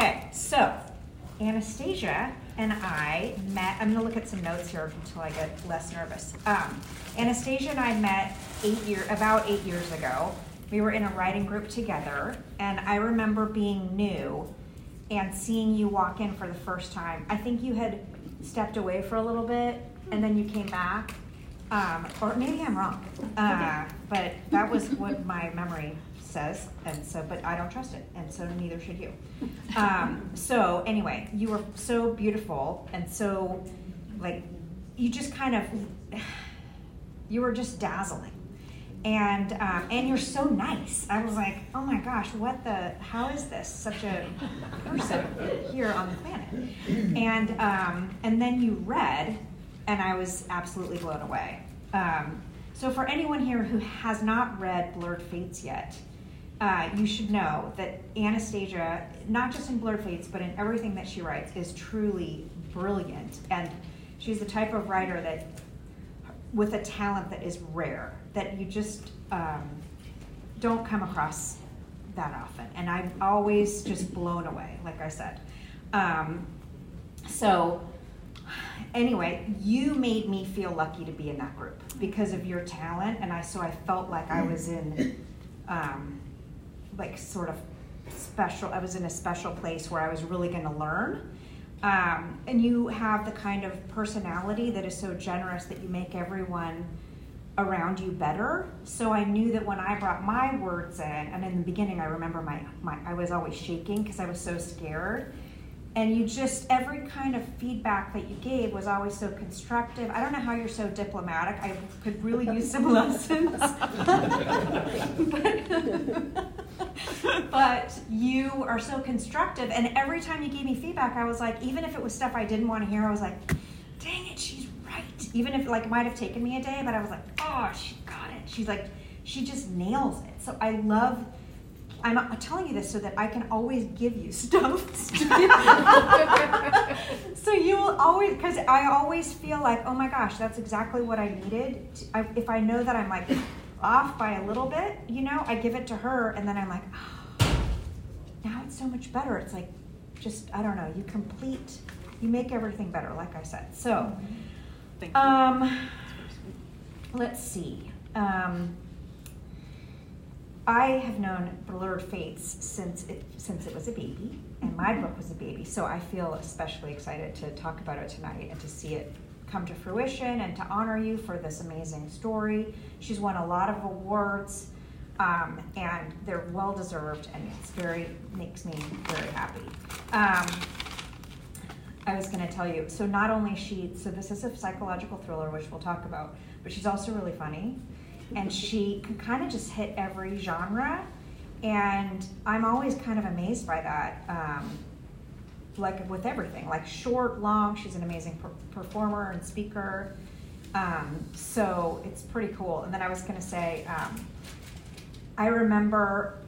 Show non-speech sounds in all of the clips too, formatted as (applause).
Okay, so Anastasia and I met. I'm gonna look at some notes here until I get less nervous. Um, Anastasia and I met eight year, about eight years ago. We were in a writing group together, and I remember being new and seeing you walk in for the first time. I think you had stepped away for a little bit, and then you came back. Um, or maybe I'm wrong, uh, but that was what my memory says, and so, but I don't trust it, and so neither should you. Um, (laughs) so anyway, you were so beautiful and so, like, you just kind of, (sighs) you were just dazzling, and um, and you're so nice. I was like, oh my gosh, what the? How is this such a person here on the planet? And um, and then you read, and I was absolutely blown away. Um, so for anyone here who has not read Blurred Fates yet, uh, you should know that Anastasia, not just in Blurred Fates, but in everything that she writes, is truly brilliant. And she's the type of writer that, with a talent that is rare, that you just um, don't come across that often. And I'm always just blown away, like I said. Um, so, anyway, you made me feel lucky to be in that group because of your talent, and I so I felt like I was in. Um, like sort of special. I was in a special place where I was really going to learn. Um, and you have the kind of personality that is so generous that you make everyone around you better. So I knew that when I brought my words in, and in the beginning, I remember my, my I was always shaking because I was so scared. And you just every kind of feedback that you gave was always so constructive. I don't know how you're so diplomatic. I could really use some (laughs) lessons. but, (laughs) (laughs) (laughs) but you are so constructive. And every time you gave me feedback, I was like, even if it was stuff I didn't want to hear, I was like, dang it, she's right. Even if like it might have taken me a day, but I was like, oh, she got it. She's like, she just nails it. So I love. I'm telling you this so that I can always give you (laughs) stuff. (laughs) so you will always, because I always feel like, oh my gosh, that's exactly what I needed. I, if I know that I'm like off by a little bit, you know, I give it to her, and then I'm like, oh, now it's so much better. It's like, just I don't know. You complete, you make everything better, like I said. So, um, let's see. Um, I have known Blurred Fates since it since it was a baby, and my book was a baby. So I feel especially excited to talk about it tonight and to see it come to fruition and to honor you for this amazing story. She's won a lot of awards, um, and they're well deserved, and it's very makes me very happy. Um, I was going to tell you. So not only she, so this is a psychological thriller, which we'll talk about, but she's also really funny, and she can kind of just hit every genre, and I'm always kind of amazed by that. Um, like with everything, like short, long. She's an amazing per- performer and speaker. Um, so it's pretty cool. And then I was going to say, um, I remember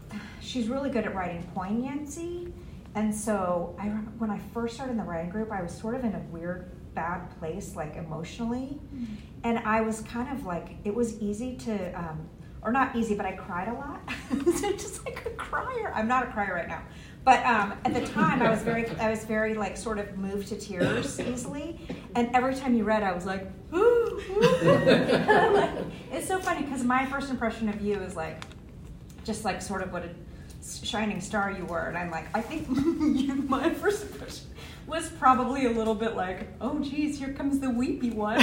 she's really good at writing poignancy. And so I remember when I first started in the writing group, I was sort of in a weird, bad place, like emotionally. Mm-hmm. And I was kind of like, it was easy to, um, or not easy, but I cried a lot. (laughs) so just like a crier. I'm not a crier right now. But um, at the (laughs) time, I was very, I was very like sort of moved to tears (laughs) easily, and every time you read, I was like, ooh, ooh. like (laughs) it's so funny because my first impression of you is like, just like sort of what a shining star you were, and I'm like, I think you, my first impression was probably a little bit like, oh geez, here comes the weepy one.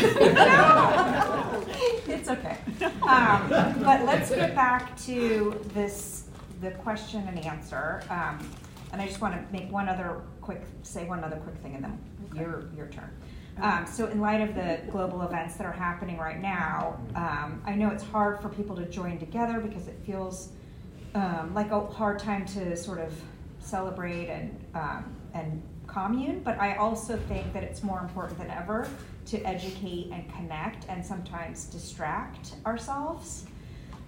it's okay. Um, but let's get back to this, the question and answer. Um, and I just want to make one other quick, say one other quick thing, and then okay. your your turn. Um, so, in light of the global events that are happening right now, um, I know it's hard for people to join together because it feels um, like a hard time to sort of celebrate and um, and commune. But I also think that it's more important than ever to educate and connect, and sometimes distract ourselves.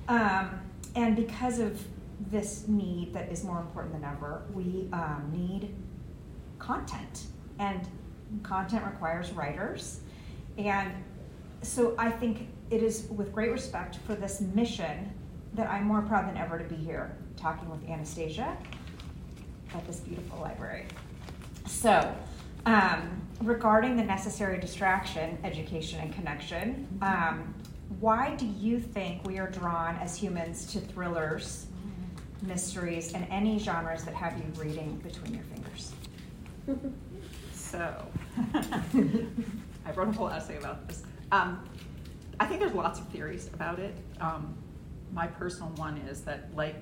Um, and because of this need that is more important than ever. We um, need content, and content requires writers. And so I think it is with great respect for this mission that I'm more proud than ever to be here talking with Anastasia at this beautiful library. So, um, regarding the necessary distraction, education, and connection, um, why do you think we are drawn as humans to thrillers, mysteries, and any genres that have you reading between your fingers? (laughs) So, (laughs) I wrote a whole essay about this. Um, I think there's lots of theories about it. Um, my personal one is that, like,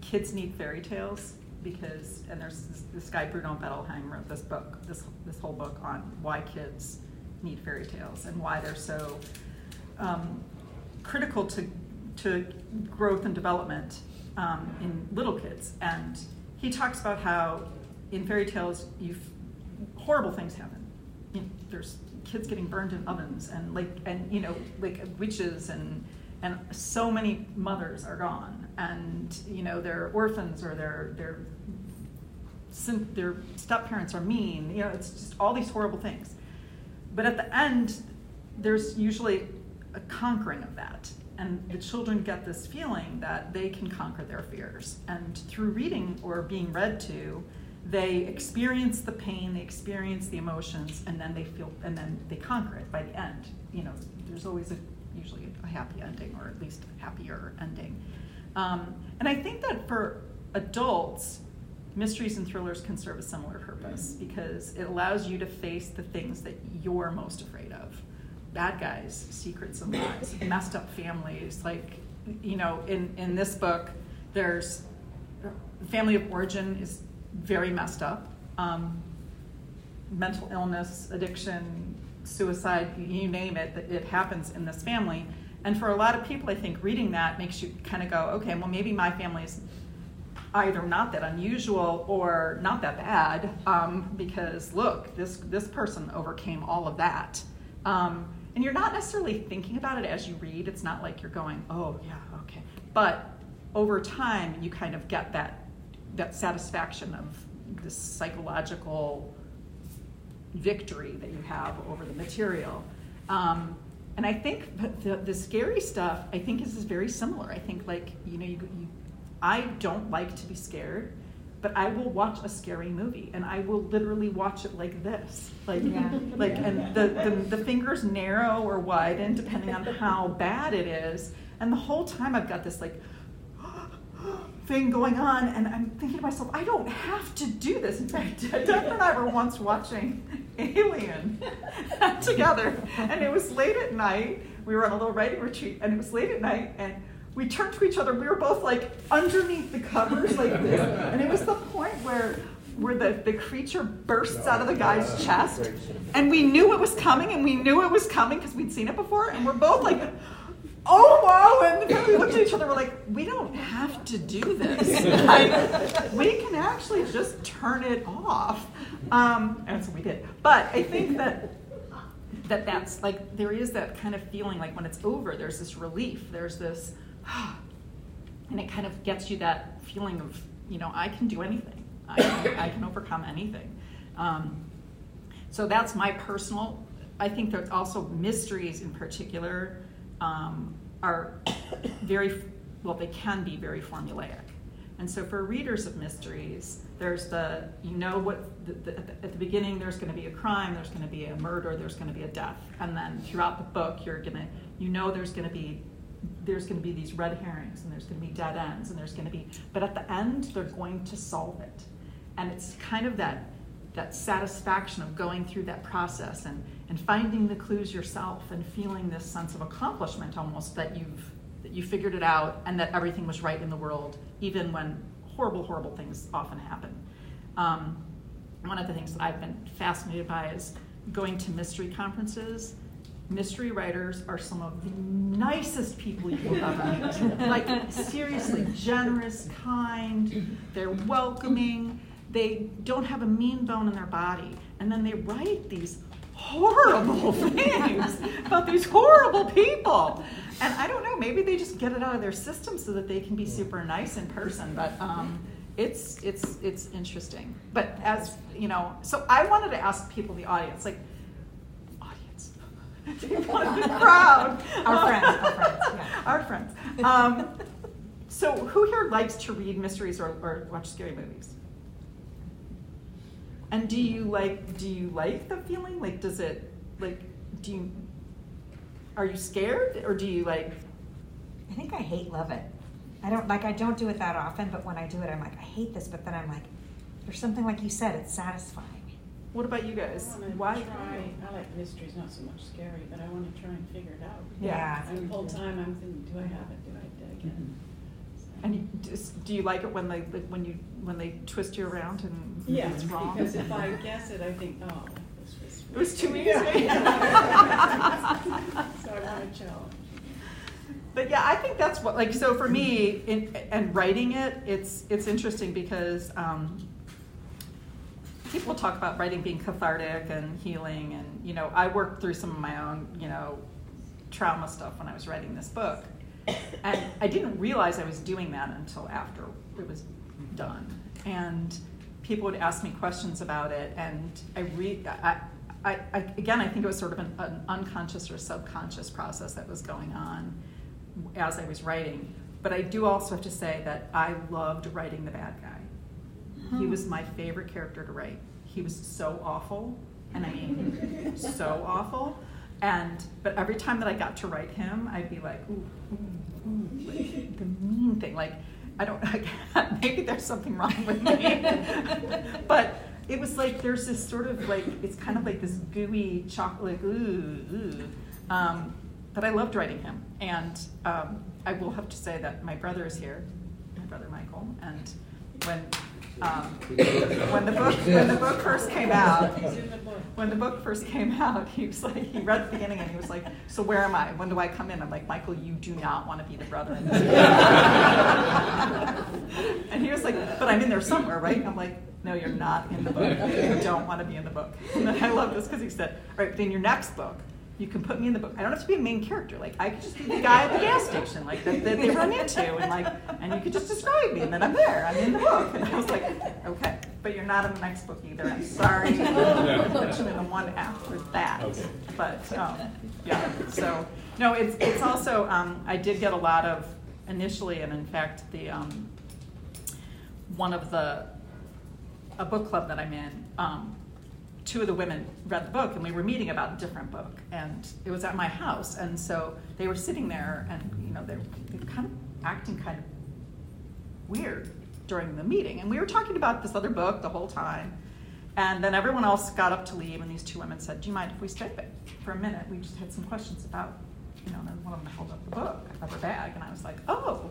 kids need fairy tales because, and there's this, this guy Bruno Bettelheim wrote this book, this this whole book on why kids need fairy tales and why they're so um, critical to to growth and development um, in little kids. And he talks about how in fairy tales, you horrible things happen. You know, there's kids getting burned in ovens and like and you know like witches and and so many mothers are gone and you know they're orphans or their their their step parents are mean you know it's just all these horrible things but at the end there's usually a conquering of that and the children get this feeling that they can conquer their fears. And through reading or being read to they experience the pain they experience the emotions and then they feel and then they conquer it by the end. You know there's always a usually a happy ending or at least a happier ending. Um, and I think that for adults, mysteries and thrillers can serve a similar purpose because it allows you to face the things that you're most afraid of bad guys, secrets and lies, (laughs) messed up families. Like, you know, in, in this book, there's family of origin is very messed up. Um, mental illness, addiction, suicide, you name it, it happens in this family. And for a lot of people, I think reading that makes you kind of go, okay, well, maybe my family's either not that unusual or not that bad, um, because look, this this person overcame all of that. Um, and you're not necessarily thinking about it as you read. It's not like you're going, oh yeah, okay. But over time, you kind of get that that satisfaction of this psychological victory that you have over the material. Um, and I think the, the scary stuff, I think, is, is very similar. I think, like, you know, you, you, I don't like to be scared, but I will watch a scary movie and I will literally watch it like this. Like, yeah. like and the, the, the fingers narrow or widen depending on how bad it is. And the whole time I've got this, like, (gasps) thing going on, and I'm thinking to myself, I don't have to do this. In fact, (laughs) Doug and I were once watching Alien (laughs) together, and it was late at night. We were on a little writing retreat, and it was late at night, and we turned to each other. We were both like underneath the covers, like (laughs) this, and it was the point where where the, the creature bursts out of the guy's chest and we knew it was coming and we knew it was coming because we'd seen it before and we're both like oh wow and we looked at each other we're like we don't have to do this. (laughs) (laughs) Like, we can actually just turn it off. Um, and so we did. But i think that that that's like there is that kind of feeling like when it's over there's this relief there's this (gasps) and it kind of gets you that feeling of you know i can do anything i can, I can overcome anything um, so that's my personal i think there's also mysteries in particular um, are (coughs) very, well, they can be very formulaic. And so for readers of mysteries, there's the, you know what, the, the, at the beginning there's going to be a crime, there's going to be a murder, there's going to be a death. And then throughout the book, you're going to, you know there's going to be, there's going to be these red herrings and there's going to be dead ends and there's going to be, but at the end, they're going to solve it. And it's kind of that, that satisfaction of going through that process and, and finding the clues yourself and feeling this sense of accomplishment almost that you've that you figured it out and that everything was right in the world even when horrible horrible things often happen um, one of the things that i've been fascinated by is going to mystery conferences mystery writers are some of the nicest people you will ever meet like seriously generous kind they're welcoming they don't have a mean bone in their body and then they write these horrible (laughs) things about these horrible people. And I don't know, maybe they just get it out of their system so that they can be super nice in person. But um, it's it's it's interesting. But as you know, so I wanted to ask people in the audience, like audience, people in the crowd, our friends, our friends, yeah. our friends. Um, so who here likes to read mysteries or, or watch scary movies? And do you like do you like the feeling? Like does it like do you are you scared or do you like I think I hate love it. I don't like I don't do it that often, but when I do it, I'm like I hate this, but then I'm like, there's something like you said, it's satisfying. What about you guys? I Why try, I like mysteries, not so much scary, but I wanna try and figure it out. Yeah. And the whole time I'm thinking, do I have it, do I, did I get it? So- and you just, do you like it when they when you when they twist you around and Yes, it's wrong? because if I guess it, I think, oh, this was. (laughs) It was too easy. (laughs) So I wanna challenge. But yeah, I think that's what like so for me in and writing it, it's it's interesting because um, people talk about writing being cathartic and healing, and you know I worked through some of my own you know trauma stuff when I was writing this book, and I didn't realize I was doing that until after it was done, and people would ask me questions about it, and I read I. I, I, again, I think it was sort of an, an unconscious or subconscious process that was going on as I was writing. But I do also have to say that I loved writing the bad guy. He Hmm. was my favorite character to write. He was so awful, and I mean so (laughs) awful. And but every time that I got to write him, I'd be like, ooh, ooh, ooh, like (laughs) the mean thing. Like I don't, (laughs) I maybe there's something wrong with me, but it was like there's this sort of like it's kind of like this gooey chocolate ooh, ooh. Um, but I loved writing him, and um, I will have to say that my brother is here, my brother Michael, and when um, when the book when the book first came out, when the book first came out, he was like, he read the beginning and he was like, so where am I? When do I come in? I'm like, Michael, you do not want to be the brother (laughs) and he was like, but I'm in there somewhere, right? I'm like, no, you're not in the book. You don't want to be in the book. And then I love this because he said, all right, but in your next book, you can put me in the book. I don't have to be a main character. Like I could just be the guy at the gas station, like that, that they run into, and like, and you could just describe me, and then I'm there. I'm in the book, and I was like, okay, but you're not in the next book either. I'm sorry. You in the one after that. Okay. But um, yeah, so no, it's it's also um, I did get a lot of initially, and in fact, the um, one of the a book club that I'm in. Two of the women read the book and we were meeting about a different book and it was at my house and so they were sitting there and you know they they were kind of acting kind of weird during the meeting and we were talking about this other book the whole time and then everyone else got up to leave and these two women said do you mind if we stay for a minute? We just had some questions about you know and then one of them held up the book of her bag and i was like oh.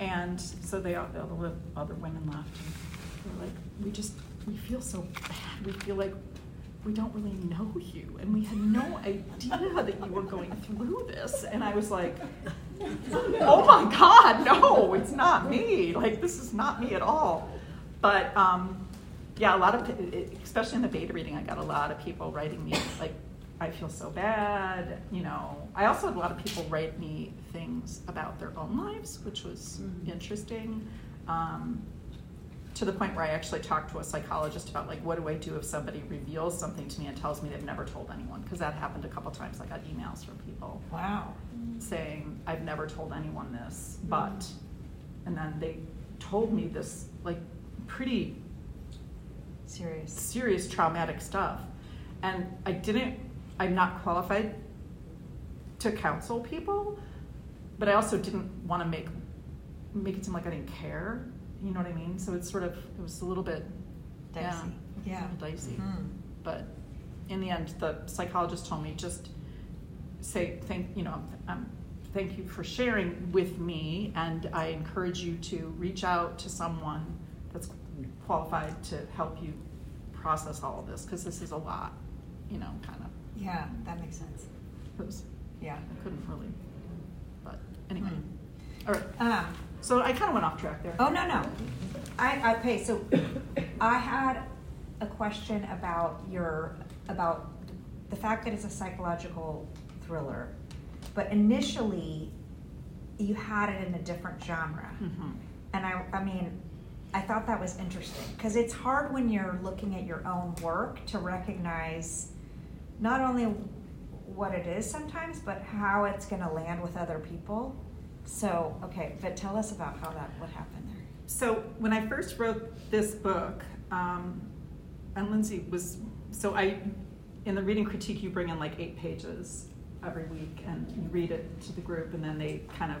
And so they all the other, women left and they were like we just we feel so bad. We feel like we don't really know you and we had no idea that you were going through this. And i was like oh my god no it's not me. Like this is not me at all. But um, yeah a lot of especially in the beta reading i got a lot of people writing me like i feel so bad you know. I also had a lot of people write me things about their own lives which was Mhm. interesting. Um, to the point where I actually talked to a psychologist about like what do I do if somebody reveals something to me and tells me they've never told anyone because that happened a couple times. I got emails from people Wow. saying I've never told anyone this, but and then they told me this like pretty Serious. serious traumatic stuff, and I didn't. I'm not qualified to counsel people, but I also didn't want to make make it seem like I didn't care. You know what I mean? So it's sort of it was a little bit Dicey. Yeah. dicey. Hmm. But in the end, the psychologist told me just say thank you know um, thank you for sharing with me, and I encourage you to reach out to someone that's qualified to help you process all of this because this is a lot. You know, kind of. Yeah, that makes sense. It was, Yeah. I couldn't really. But anyway, Hmm. all right. Um, So I kind of went off track there. oh no no, I I okay. So I had a question about your about the fact that it's a psychological thriller, but initially you had it in a different genre. Mhm. And I, I mean, I thought that was interesting because it's hard when you're looking at your own work to recognize not only what it is sometimes, but how it's going to land with other people. So, okay, but tell us about how that, what happened there. So when I first wrote this book, um, and Lindsey was so I in the reading critique you bring in like eight pages every week and you read it to the group and then they kind of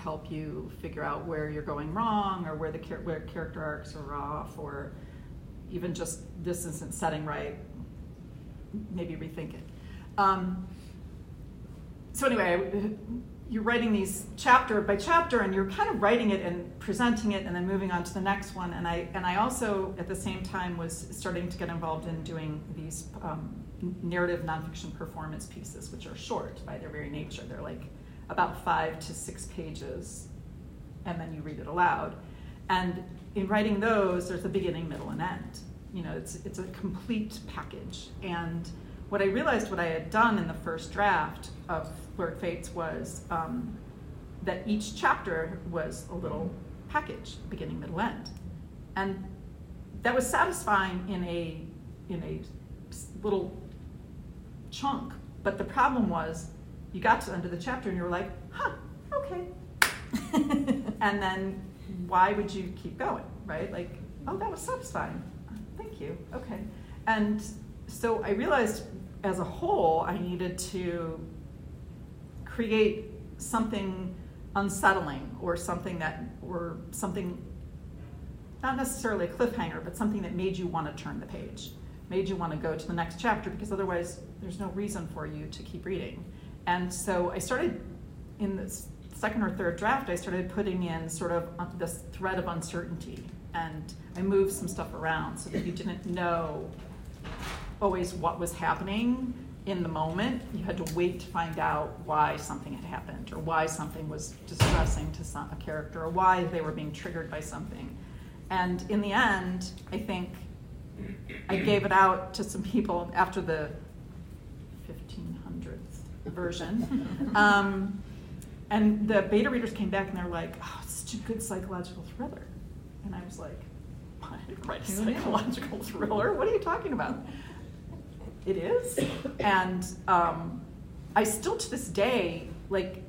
help you figure out where you're going wrong or where the char- where character arcs are off or even just this isn't setting right maybe rethink it um, so anyway you're writing these chapter by chapter and you're kind of writing it and presenting it and then moving on to the next one. And i and i also at the same time was starting to get involved in doing these um, narrative nonfiction performance pieces which are short by their very nature. They're like about five to six pages and then you read it aloud. And in writing those there's a beginning middle and end. You know it's it's a complete package. And what i realized what i had done in the first draft of Blurred Fates was um, that each chapter was a little package, beginning, middle, end, and that was satisfying in a in a little chunk. But the problem was, you got to the end of the chapter and you were like, "Huh, okay," (laughs) and then why would you keep going, right? Like, oh, that was satisfying. Thank you. Okay, and so I realized as a whole, I needed to create something unsettling or something that or something not necessarily a cliffhanger but something that made you want to turn the page made you want to go to the next chapter because otherwise there's no reason for you to keep reading. And so i started in this second or third draft i started putting in sort of uh, this thread of uncertainty. And i moved some stuff around so that you didn't know always what was happening in the moment. You had to wait to find out why something had happened or why something was distressing to some, a character or why they were being triggered by something. And in the end, I think I gave it out to some people after the 1500th version. (laughs) Um, and the beta readers came back and they're like, oh, it's such a good psychological thriller. And I was like, I didn't write a psychological thriller. What are you talking about? It is. And um, I still to this day, like,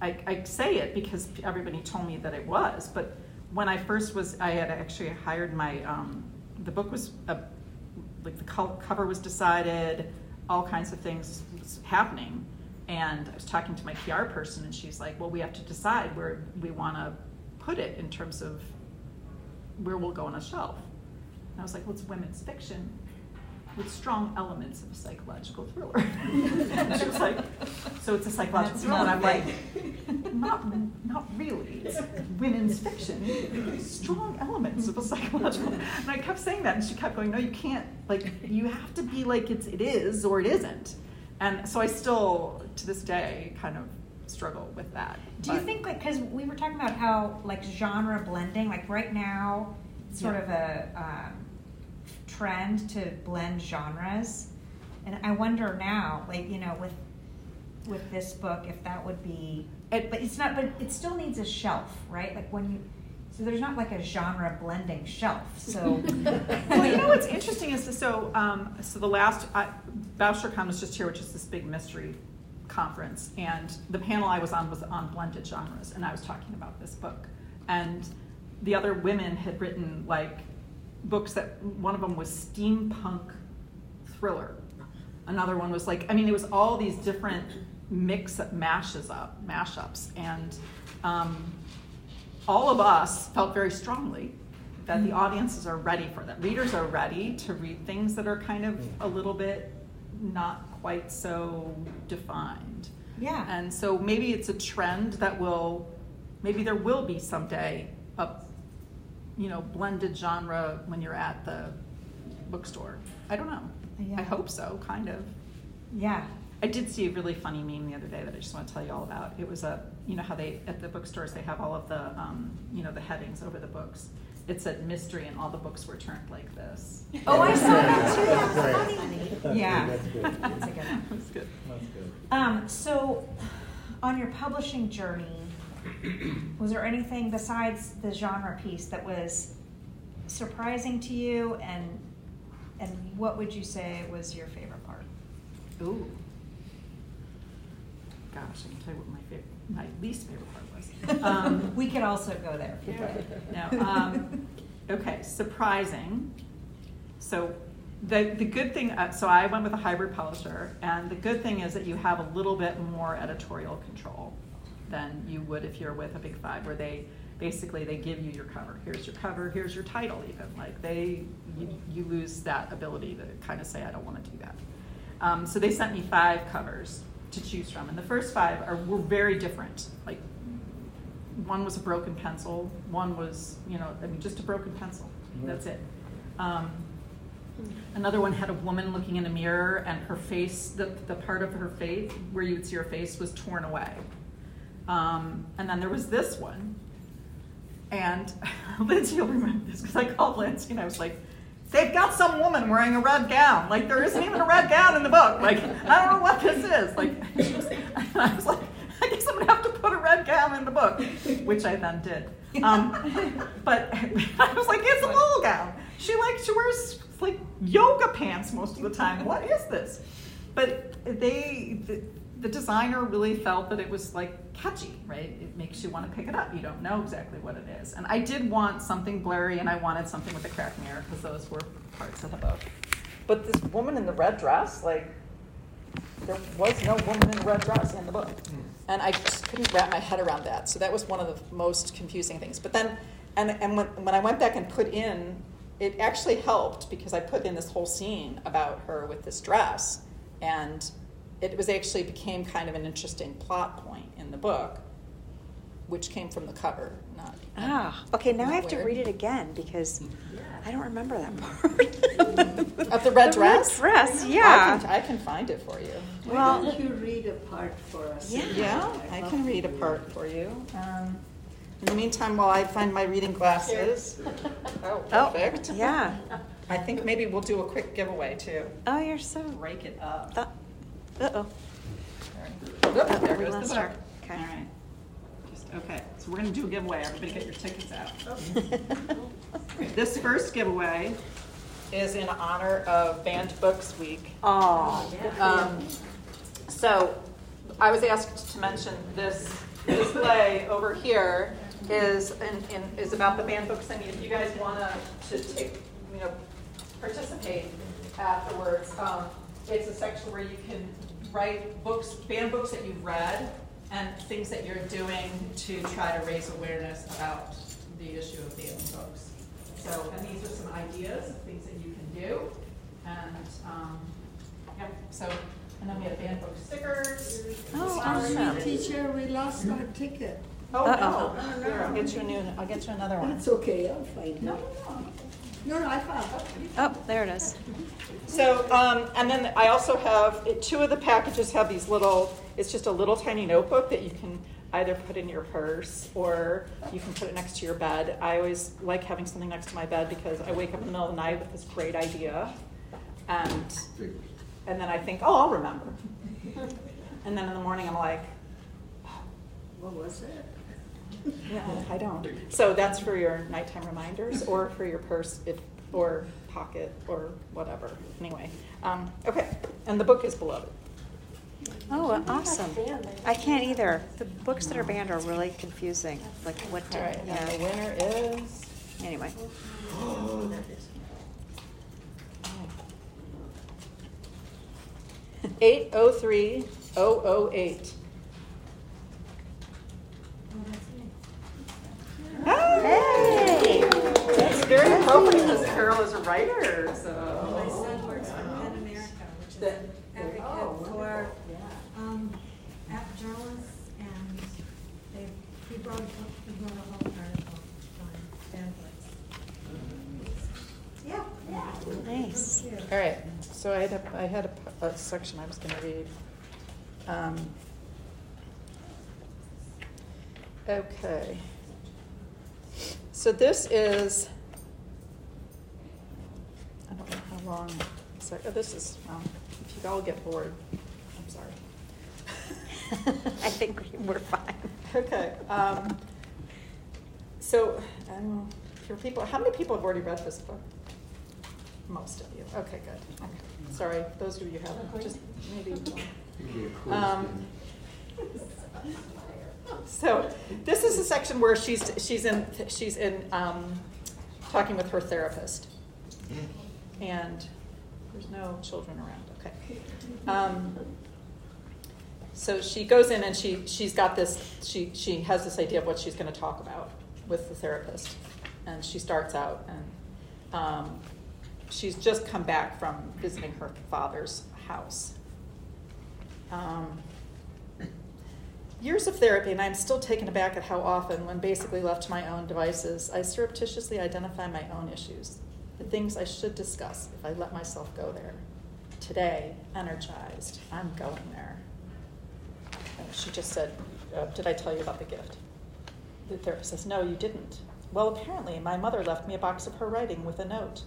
I, I, say it because everybody told me that it was, but when I first was, I had actually hired my, um, the book was, a, like the cover was decided, all kinds of things was happening. And I was talking to my PR person, and she's like, well, we have to decide where we want to put it in terms of where we'll go on a shelf. And I was like, well, it's women's fiction with strong elements of a psychological thriller. (laughs) she was like, so it's a psychological thriller. And I'm like, not, not really. It's women's fiction, strong elements of a psychological. (laughs) And I kept saying that, and she kept going, no, you can't. Like, you have to be like it's it is or it isn't. And so I still, to this day, kind of struggle with that. Do but, you think like because we were talking about how like genre blending, like right now, sort yeah. of a. Um, trend to blend genres. And I wonder now, like, you know, with with this book, if that would be it, but it's not but it still needs a shelf, right? Like when you so there's not like a genre blending shelf. So (laughs) well, you know what's interesting is so um, so the last I, Bouchercon was just here, which is this big mystery conference, and the panel I was on was on blended genres, and I was talking about this book, and the other women had written like books that one of them was steampunk thriller. Another one was like, I mean, it was all these different mix mashes up, mashups, and um, all of us felt very strongly that the mm. audiences are ready for that. Readers are ready to read things that are kind of a little bit not quite so defined. Yeah. And so maybe it's a trend that will, maybe there will be someday a you know, blended genre when you're at the bookstore. I don't know. Yeah. I hope so, kind of. Yeah. I did see a really funny meme the other day that I just want to tell you all about. It was a, you know how they at the bookstores they have all of the, um, you know, the headings over the books. It said mystery, and all the books were turned like this. Oh, I saw that too. That's funny. Yeah, that's good. That's good. That's good. That's good. Um, so, on your publishing journey, was there anything besides the genre piece that was surprising to you and and what would you say was your favorite part? Ooh. Gosh, I can tell you what my favorite, my least favorite part was. Um, (laughs) we could also go there. Yeah. No. Um, okay, surprising. so the, the good thing, uh, so I went with a hybrid publisher, and the good thing is that you have a little bit more editorial control than you would if you're with a big five, where they basically they give you your cover. Here's your cover. Here's your title. Even like they, you, you lose that ability to kind of say I don't want to do that. Um, so they sent me five covers to choose from, and the first five are were very different. Like one was a broken pencil, one was you know I mean just a broken pencil. That's it. Um, Another one had a woman looking in a mirror, and her face, the, the part of her face where you would see her face, was torn away. Um, and then there was this one, and (laughs) Lindsey will remember this because I called Lindsey and I was like, they've got some woman wearing a red gown. Like, there isn't even a red gown in the book. Like, I don't know what this is. Like, (laughs) and (laughs) I was like, I guess I'm gonna have to put a red gown in the book, which I then did. Um, but I was like, it's a little gown. She like she wears like yoga pants most of the time. What is this? But they, the, the designer really felt that it was like catchy, right? It makes you want to pick it up. You don't know exactly what it is. And I did want something blurry, and I wanted something with a cracked mirror because those were parts of the book. But this woman in the red dress, like, there was no woman in a red dress in the book. Hmm. And I just couldn't wrap my head around that. So that was one of the most confusing things. But then, and, and when, when I went back and put in, it actually helped because I put in this whole scene about her with this dress. And it was actually became kind of an interesting plot point in the book, which came from the cover, not. Ah, okay, now I not have to read it again because I don't remember that part. Of the (laughs) red The dress? dress, I yeah. can, I can find it for you. Why Well- don't you read a part for us? Yeah. Yeah, I can read a part for you. Um, in the meantime, while I find my reading glasses. Oh, Oh, perfect. yeah. I think maybe we'll do a quick giveaway too. Oh, you're so. Break it up. Oh. Oh, there we goes the book. Okay. All right. Just, okay, so we're gonna do a giveaway. Everybody get your tickets out. This first giveaway is in honor of Banned Books Week. Oh. Um, so I was asked to mention this display over here is is about the banned books. I mean, if you guys want to to take you know participate afterwards, um, it's a section where you can write books, banned books that you've read, and things that you're doing to try to raise awareness about the issue of banned books. So, and these are some ideas of things that you can do, and um, Yep, so, and then we have banned book stickers. Oh, Sorry, awesome. teacher, we lost our ticket. Oh, Uh-oh. no, here, I'll get you a new, I'll get you another one. That's okay, I'll find No, it. no, no. No, no, no, I found. Oh, there it is. So, um, and then I also have, two of the packages have these little, it's just a little tiny notebook that you can either put in your purse or you can put it next to your bed. I always like having something next to my bed because I wake up in the middle of the night with this great idea. And, and then I think, oh, I'll remember. And then in the morning, I'm like, What was it? Yeah, I don't. So that's for your nighttime reminders or for your purse if, or pocket or whatever. Anyway, um, okay. And the book is beloved. Oh, awesome. I can't either. The books that are banned are really confusing. Like what? All To, right. And the winner is. Anyway. (gasps) Eight oh three oh oh eight. Hey! That's very appropriate because Carol is a writer, My so. son works for PEN America, which is That- an advocate for, um, app journalists, and they, he wrote, a- he wrote a whole article on pamphlets. Yeah, yeah. Nice. All right, so I had a, I had a, p- a section I was gonna read. Um, Okay. So this is, I don't know how long, so, oh, this is, well, if you all get bored, I'm sorry. (laughs) I think we're fine. Okay, um, so, I don't know, for people, how many people have already read this book? Most of you, okay, good, okay, sorry, those of you who haven't, just maybe. Um, (laughs) So, this is a section where she's, she's in, she's in, um, talking with her therapist. and there's no children around. Okay. Um, so she goes in and she she's got this she she has this idea of what she's going to talk about with the therapist, and she starts out and um, she's just come back from visiting her father's house. Um, years of therapy, and I'm still taken aback at how often, when basically left to my own devices, I surreptitiously identify my own issues, the things I should discuss if I let myself go there. Today, energized, I'm going there. And she just said, uh, Did I tell you about the gift? The therapist says, No, you didn't. Well, apparently, my mother left me a box of her writing with a note.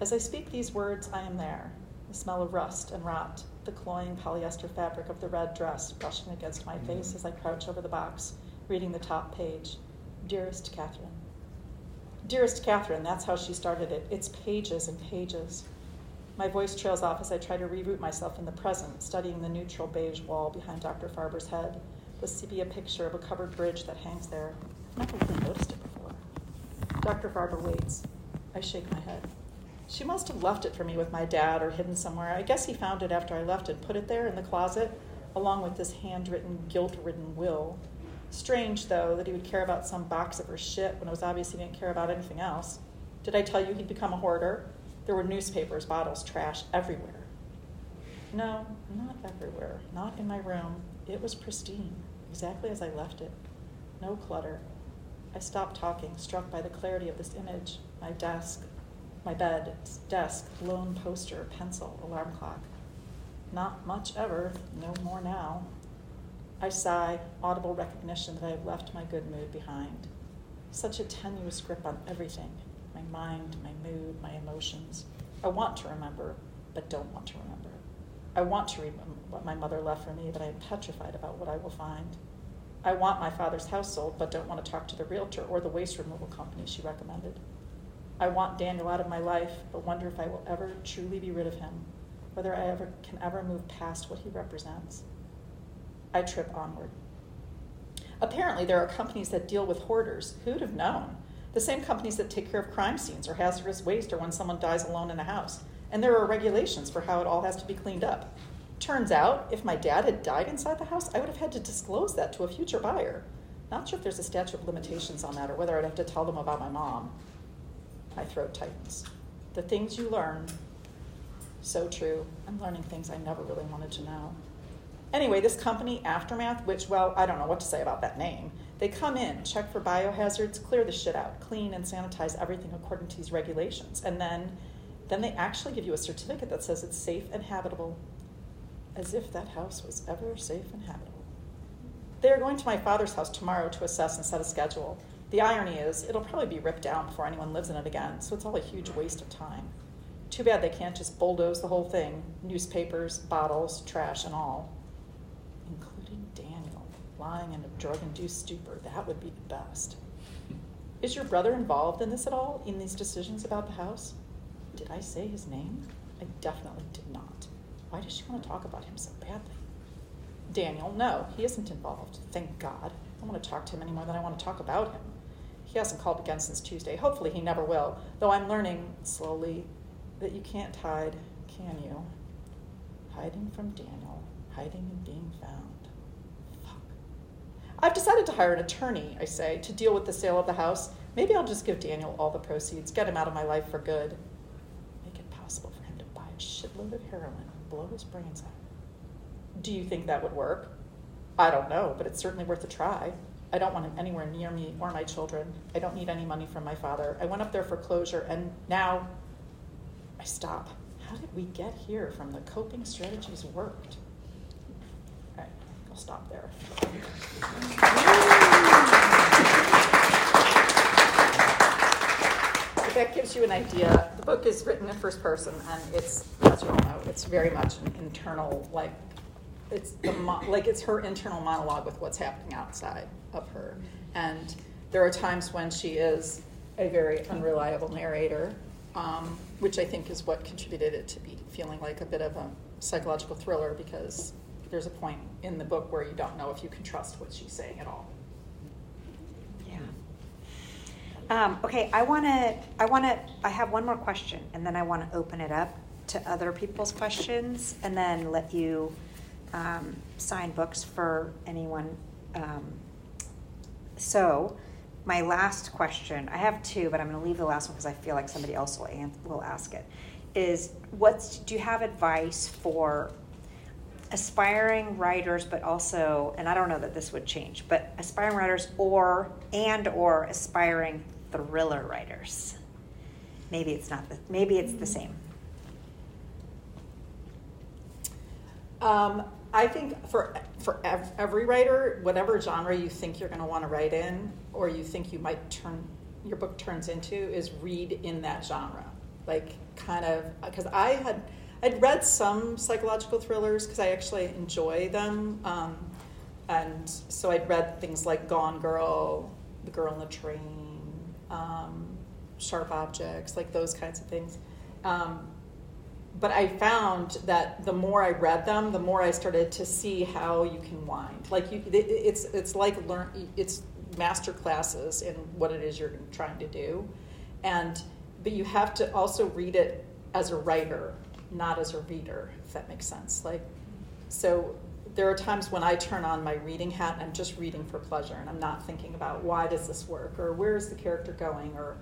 As I speak these words, I am there. The smell of rust and rot, the cloying polyester fabric of the red dress brushing against my mm-hmm. face as I crouch over the box, reading the top page. Dearest Catherine. Dearest Catherine, that's how she started it. It's pages and pages. My voice trails off as I try to reroute myself in the present, studying the neutral beige wall behind Dr. Farber's head, the sepia picture of a covered bridge that hangs there. I've never really noticed it before. Dr. Farber waits. I shake my head. She must have left it for me with my dad or hidden somewhere. I guess he found it after I left and put it there in the closet, along with this handwritten, guilt ridden will. Strange, though, that he would care about some box of her shit when it was obvious he didn't care about anything else. Did I tell you he'd become a hoarder? There were newspapers, bottles, trash everywhere. No, not everywhere. Not in my room. It was pristine, exactly as I left it. No clutter. I stopped talking, struck by the clarity of this image. My desk, my bed, desk, lone poster, pencil, alarm clock. Not much ever, no more now. I sigh, audible recognition that I have left my good mood behind. Such a tenuous grip on everything my mind, my mood, my emotions. I want to remember, but don't want to remember. I want to remember what my mother left for me, but I am petrified about what I will find. I want my father's house sold, but don't want to talk to the realtor or the waste removal company she recommended. I want Daniel out of my life, but wonder if I will ever truly be rid of him, whether I ever can ever move past what he represents. I trip onward. Apparently, there are companies that deal with hoarders. Who'd have known? The same companies that take care of crime scenes or hazardous waste or when someone dies alone in a house. And there are regulations for how it all has to be cleaned up. Turns out, if my dad had died inside the house, I would have had to disclose that to a future buyer. Not sure if there's a statute of limitations on that or whether I'd have to tell them about my mom. My throat tightens. The things you learn, so true. I'm learning things I never really wanted to know. Anyway, this company, Aftermath, which, well, I don't know what to say about that name, they come in, check for biohazards, clear the shit out, clean and sanitize everything according to these regulations, and then, then they actually give you a certificate that says it's safe and habitable, as if that house was ever safe and habitable. They are going to my father's house tomorrow to assess and set a schedule. The irony is, it'll probably be ripped down before anyone lives in it again, so it's all a huge waste of time. Too bad they can't just bulldoze the whole thing newspapers, bottles, trash, and all including Daniel, lying in a drug induced stupor. That would be the best. Is your brother involved in this at all, in these decisions about the house? Did I say his name? I definitely did not. Why does she want to talk about him so badly? Daniel, no, he isn't involved. Thank God. I don't want to talk to him any more than I want to talk about him. He hasn't called again since Tuesday. Hopefully, he never will, though I'm learning slowly that you can't hide, can you? Hiding from Daniel, hiding and being found. Fuck. I've decided to hire an attorney, I say, to deal with the sale of the house. Maybe I'll just give Daniel all the proceeds, get him out of my life for good. Make it possible for him to buy a shitload of heroin and blow his brains out. Do you think that would work? I don't know, but it's certainly worth a try. I don't want him anywhere near me or my children. I don't need any money from my father. I went up there for closure, and now I stop. How did we get here from the coping strategies worked? All right, I'll stop there. If that gives you an idea, the book is written in first person, and it's, as you all know, it's very much an internal, like, it's the mo- like it's her internal monologue with what's happening outside of her. And there are times when she is a very unreliable narrator, um, which I think is what contributed it to be feeling like a bit of a psychological thriller because there's a point in the book where you don't know if you can trust what she's saying at all. Yeah. Um, okay, I want to, I want to, I have one more question, and then I want to open it up to other people's questions, and then let you um, sign books for anyone. Um, so, my last question, I have two, but I'm going to leave the last one because I feel like somebody else will, an- will ask it. Is what's, do you have advice for aspiring writers, but also, and I don't know that this would change, but aspiring writers or and or aspiring thriller writers. Maybe it's not the, maybe it's the same. Um, I think for for ev- every writer, whatever genre you think you're going to want to write in, or you think you might turn your book turns into, is read in that genre. Like kind of because I had I'd read some psychological thrillers because I actually enjoy them, um, and so I'd read things like Gone Girl, The Girl in the Train, um, Sharp Objects, like those kinds of things. Um, but I found that the more I read them, the more I started to see how you can wind. Like you, it's it's like learn it's master classes in what it is you're trying to do, and but you have to also read it as a writer, not as a reader. If that makes sense. Like so. There are times when I turn on my reading hat and I'm just reading for pleasure and I'm not thinking about why does this work or where is the character going or,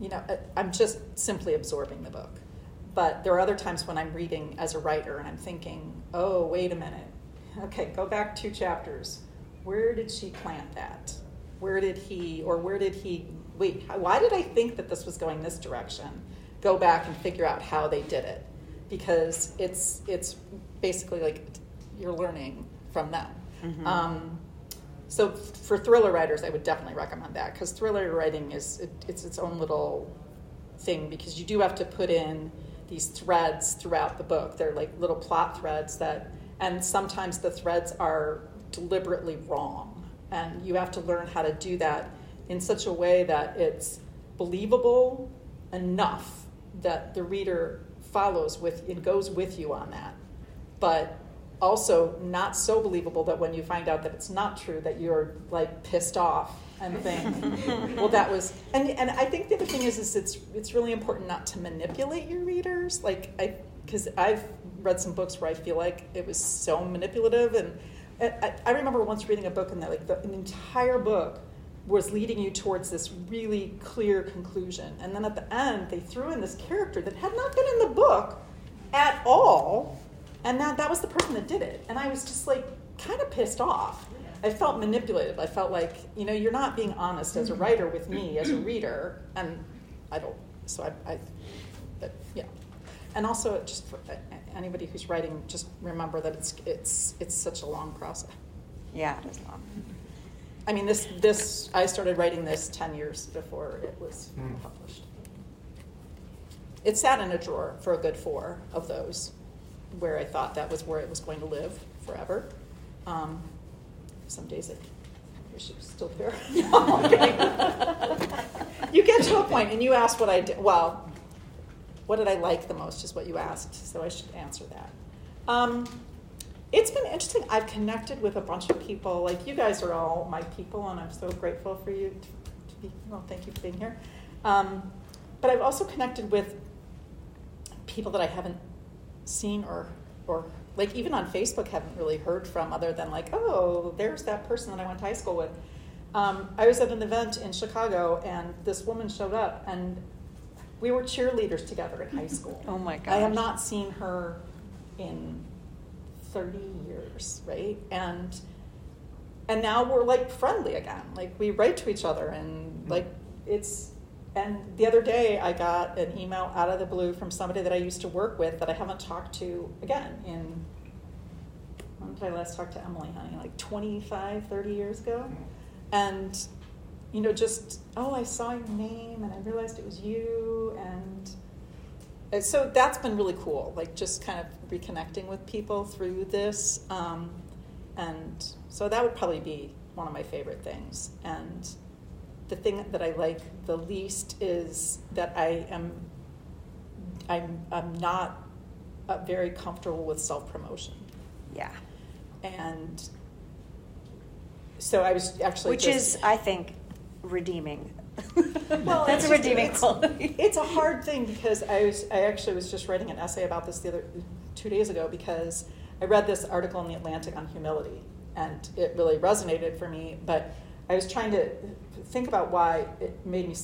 you know, I'm just simply absorbing the book. But there are other times when I'm reading as a writer and I'm thinking, oh, wait a minute. Okay, go back two chapters. Where did she plant that? Where did he, or where did he, wait, why did I think that this was going this direction? Go back and figure out how they did it. Because it's, it's basically like you're learning from them. Mhm. Um, so for thriller writers, I would definitely recommend that because thriller writing is it, it's its own little thing because you do have to put in these threads throughout the book. They're like little plot threads that, and sometimes the threads are deliberately wrong, and you have to learn how to do that in such a way that it's believable enough that the reader follows with and goes with you on that, but also not so believable that when you find out that it's not true that you're like pissed off and think well that was and and I think the other thing is is it's it's really important not to manipulate your readers. Like I because I've read some books where I feel like it was so manipulative and I, I remember once reading a book and that like the an entire book was leading you towards this really clear conclusion. And then at the end they threw in this character that had not been in the book at all and that that was the person that did it. And i was just like kind of pissed off i felt manipulated i felt like you know you're not being honest as a writer with me as a reader and i don't so i, I but yeah and also just for anybody who's writing just remember that it's it's it's such a long process Yeah, it is long. i mean this this i started writing this 10 years before it was Hmm. published it sat in a drawer for a good four of those where I thought that was where it was going to live forever. Um, some days I wish it was still there. (laughs) You get to a point and you ask what I did. Well, what did I like the most is what you asked, so I should answer that. Um, it's been interesting. I've connected with a bunch of people. Like you guys are all my people, and I'm so grateful for you to, to be. Well, thank you for being here. Um, but I've also connected with people that I haven't seen or or like even on Facebook haven't really heard from other than like oh there's that person that I went to high school with. Um, I was at an event in Chicago and this woman showed up and we were cheerleaders together in high school. (laughs) Oh my god. I have not seen her in 30 years, right? And and now we're like friendly again. Like we write to each other and like it's and the other day I got an email out of the blue from somebody that I used to work with that I haven't talked to again in when did I last talk to Emily, honey? Like 25, 30 years ago? And you know, just oh, I saw your name and I realized it was you and so that's been really cool like just kind of reconnecting with people through this um, and so that would probably be one of my favorite things and the thing that i like the least is that i am i'm, I'm not uh, very comfortable with self-promotion Yeah. and so i was actually Which just- is, I think, redeeming (laughs) Well, That's it's a redeeming it's- quality. It's a hard thing because I was I actually was just writing an essay about this the other two days ago because I read this article in the Atlantic on humility and it really resonated for me. But I was trying to think about why it made me.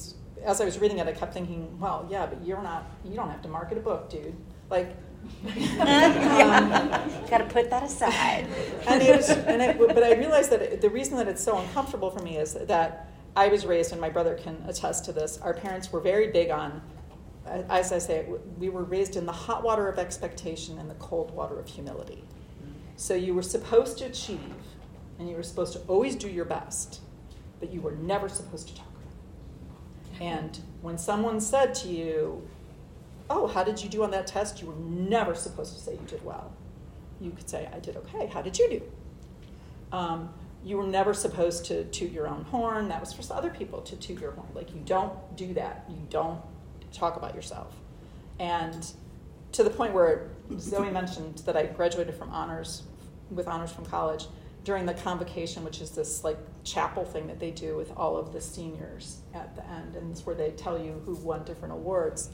As I was reading it, I kept thinking, well, yeah, but you're not. You don't have to market a book, dude. Like. (laughs) Got to put that aside. and it was, and it, but I realized that it, the reason that it's so uncomfortable for me is that I was raised, and my brother can attest to this. Our parents were very big on, uh, as I say, we were raised in the hot water of expectation and the cold water of humility. So you were supposed to achieve, and you were supposed to always do your best, but you were never supposed to talk about. And when someone said to you, "Oh, how did you do on that test?" You were never supposed to say you did well you could say, I did okay. How did you do? Um, you were never supposed to toot your own horn. That was for other people to toot your horn. Like, you don't do that. You don't talk about yourself. And to the point where Zoe mentioned that I graduated from honors, with honors from college, during the convocation, which is this like chapel thing that they do with all of the seniors at the end. And it's where they tell you who won different awards.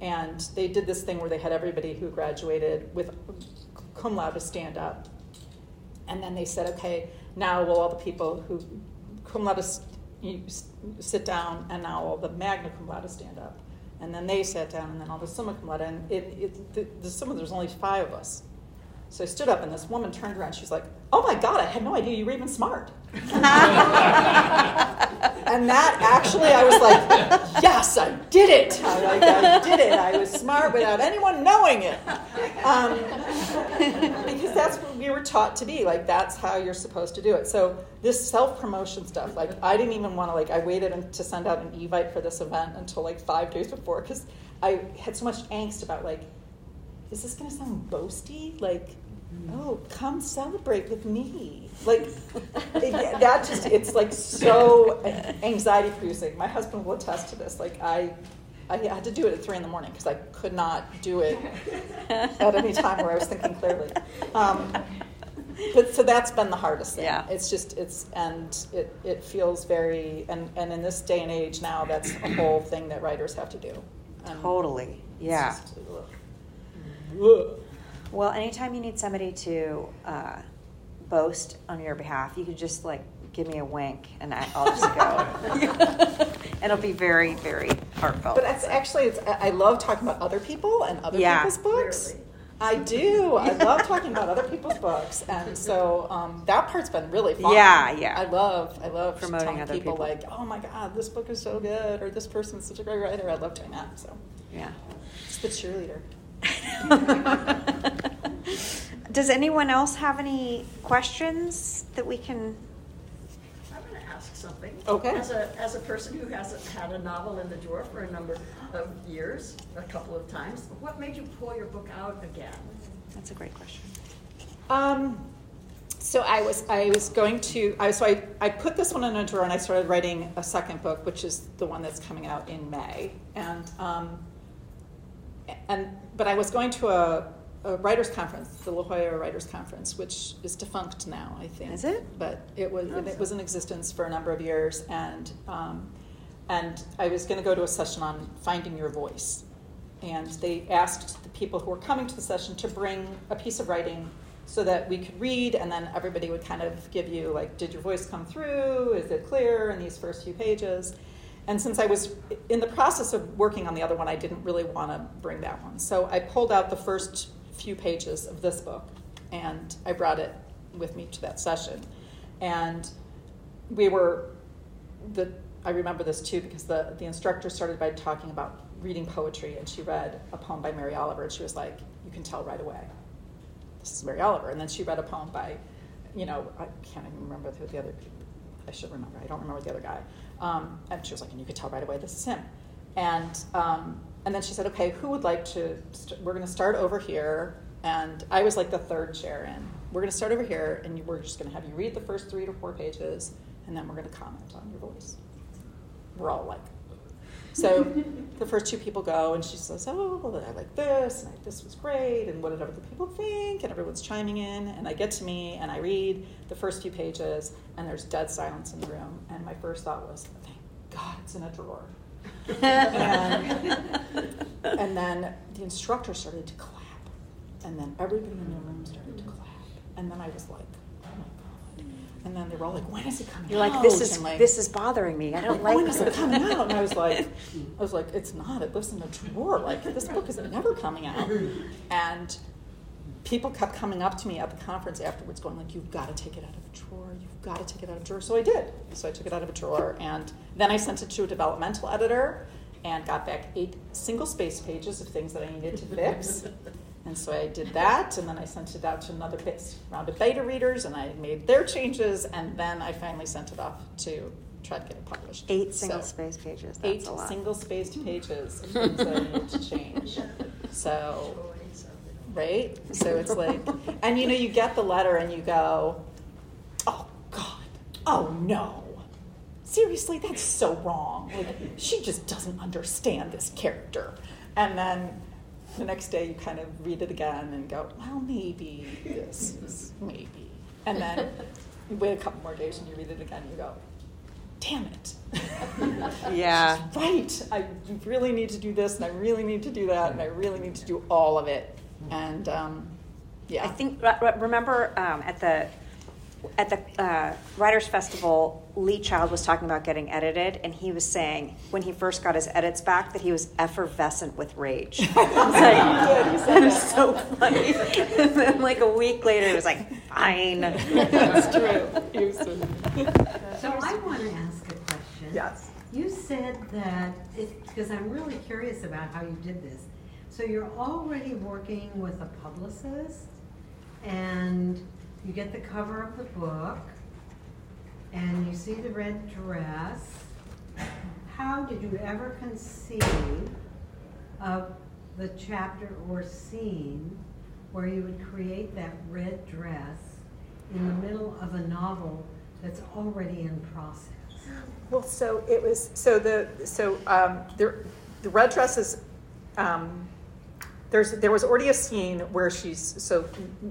And they did this thing where they had everybody who graduated with cum laude stand up. And then they said, okay, now will all the people who cum laude sit down, and now all the magna cum laude stand up. And then they sat down, and then all the summa cum laude. And it, it, the, the summa, there's only five of us. So I stood up, and this woman turned around. She's like, "Oh my God, I had no idea you were even smart." (laughs) and that actually, I was like, "Yes, I did it! I, like, I did it! I was smart without anyone knowing it." Um, because that's what we were taught to be. Like that's how you're supposed to do it. So this self promotion stuff, like I didn't even want to like. I waited to send out an evite for this event until like five days before because I had so much angst about like is this going to sound boasty? Like, oh, come celebrate with me. Like, it, that just, it's like so anxiety producing. My husband will attest to this. Like, I, I had to do it at three in the morning because I could not do it (laughs) at any time where I was thinking clearly. Um, but so that's been the hardest thing. Yeah. It's just, it's, and it, it feels very, and, and in this day and age now, that's a whole thing that writers have to do. Totally. Yeah. just. Well, anytime you need somebody to uh, boast on your behalf, you could just like give me a wink and I, I'll just go. And (laughs) it'll be very, very heartfelt. But it's actually, it's, I I love talking about other people and other Yeah. people's books. Clearly. I do. I (laughs) love talking about other people's books, and so um, that part's been really fun. Yeah, yeah. I love, I love Promoting telling other people, people. like, oh my god, this book is so good, or this person's such a great writer. I love doing that. So yeah. it's the cheerleader. (laughs) Does anyone else have any questions that we can? I'm going to ask something. Okay. As a, as a person who hasn't had a novel in the drawer for a number of years, a couple of times, what made you pull your book out again? That's a great question. Um, so I was I was going to I so I, I put this one in a drawer and I started writing a second book, which is the one that's coming out in May. And um, and but I was going to a, a writers conference, the La Jolla Writers Conference, which is defunct now, I think. Is it? But it was it was in existence for a number of years, and um, and I was going to go to a session on finding your voice, and they asked the people who were coming to the session to bring a piece of writing so that we could read and then everybody would kind of give you like did your voice come through? Is it clear? in these first few pages and since i was in the process of working on the other one i didn't really want to bring that one so i pulled out the first few pages of this book and i brought it with me to that session and we were the I remember this too because the, the instructor started by talking about reading poetry and she read a poem by Mary Oliver and she was like, You can tell right away. This is Mary Oliver. And then she read a poem by, you know, I can't even remember who the other I should remember. I don't remember the other guy. Um, and she was like, and you could tell right away this is him. And um, and then she said, okay, who would like to? St- we're going to start over here. And I was like the third chair in. We're going to start over here, and we're just going to have you read the first three to four pages, and then we're going to comment on your voice. We're all like, so the first two people go, and she says, "Oh, I like this, and I, this was great, and what did other people think?" And everyone's chiming in, and I get to me, and I read the first few pages, and there's dead silence in the room. And my first thought was, "Thank God, it's in a drawer. and, and then the instructor started to clap. And then everybody in the room started to clap. And then I was like. And then they were all like, when is it coming out?" You're out? like, this is like, this is bothering me. I don't like when is it coming out? And I was (laughs) like, I was like, it's not. It lives in a drawer. Like this book is never coming out. And people kept coming up to me at the conference afterwards, going like, "You've got to take it out of a drawer. You've got to take it out of a drawer." So I did. So I took it out of a drawer, and then I sent it to a developmental editor, and got back eight single space pages of things that I needed to fix. And so I did that, and then I sent it out to another bit- round of beta readers, and I made their changes, and then I finally sent it off to try to get it published. Eight single So, space pages. That's Eight single spaced hmm. pages (laughs) of things that I need to change. So, right? So it's like, (laughs) and you know, you get the letter and you go, oh God, oh no. Seriously, that's so wrong. Like, she just doesn't understand this character. And then the next day you kind of read it again and go, well, maybe this is maybe. And then you wait a couple more days and you read it again and you go, damn it. (laughs) (laughs) Yeah. She's right. I really need to do this and I really need to do that and I really need to do all of it. And um, yeah. I think re- re- remember um, at the at the uh, Writers Festival, Lee Child was talking about getting edited, and he was saying when he first got his edits back that he was effervescent with rage. (laughs) It's like, that is so funny. (laughs) and then like a week later, he was like, "Fine." That's true. So I want to ask a question. Yes. You said that, because I'm really curious about how you did this. So you're already working with a publicist, and you get the cover of the book, and you see the red dress. How did you ever conceive of the chapter or scene where you would create that red dress in the middle of a novel that's already in process? Well, so it was so the so um, the the red dress is um, there's there was already a scene where she's so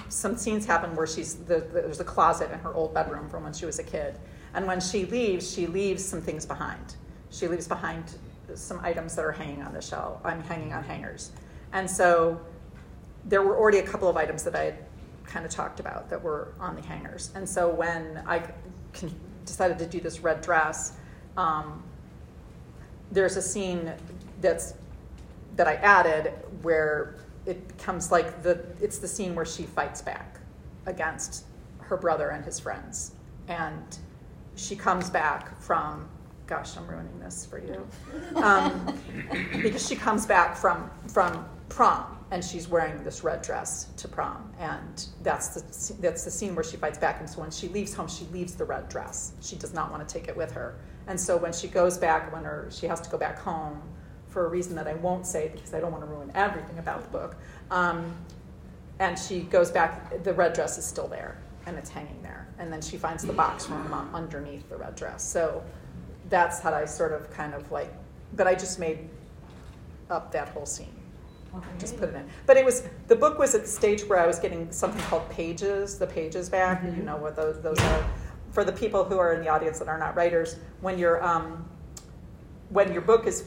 some scenes happen where she's the, the, there's a closet in her old bedroom from when she was a kid, and when she leaves, she leaves some things behind. She leaves behind some items that are hanging on the shelf. I'm hanging on hangers, and so there were already a couple of items that I had kind of talked about that were on the hangers. And so when I decided to do this red dress, um, there's a scene that's that I added where it becomes like the it's the scene where she fights back against her brother and his friends, and she comes back from. Gosh, I'm ruining this for you, um, (laughs) because she comes back from from prom and she's wearing this red dress to prom, and that's the that's the scene where she fights back. And so when she leaves home, she leaves the red dress. She does not want to take it with her. And so when she goes back, when her she has to go back home for a reason that I won't say because I don't want to ruin everything about the book. Um, and she goes back, the red dress is still there, and it's hanging there. And then she finds the box from underneath the red dress. So that's how I sort of kind of like, but I just made up that whole scene just put it in. But it was the book was at the stage where I was getting something called pages, the pages back. You know what those those are. For the people who are in the audience that are not writers, when you're um, when your book is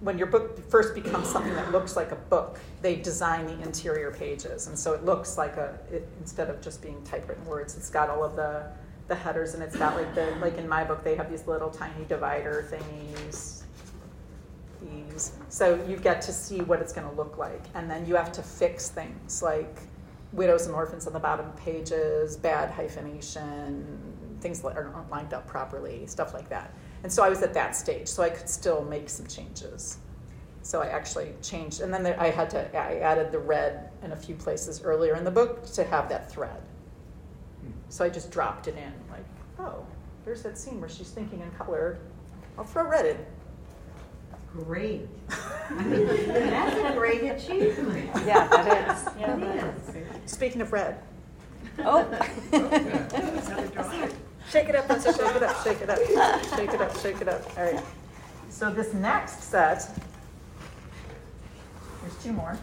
when your book first becomes something that looks like a book, they design the interior pages, and so it looks like a it, instead of just being typewritten words, it's got all of the the headers, and it's got like the like in my book they have these little tiny divider thingies these. So you get to see what it's going to look like. And then you have to fix things like widows and orphans on the bottom pages, bad hyphenation, things that aren't lined up properly, stuff like that. And so I was at that stage, so I could still make some changes. So I actually changed, and then there, I had to, I added the red in a few places earlier in the book to have that thread. Hmm. So I just dropped it in, like, oh, there's that scene where she's thinking in color. I'll throw red in. Great. I (laughs) mean, (laughs) that's a great achievement. Yeah, that is. It is. Speaking of red, Oh. (laughs) shake it up, Lisa, shake it up, shake it up, shake it up, shake it up. All right. So this next set, there's two more.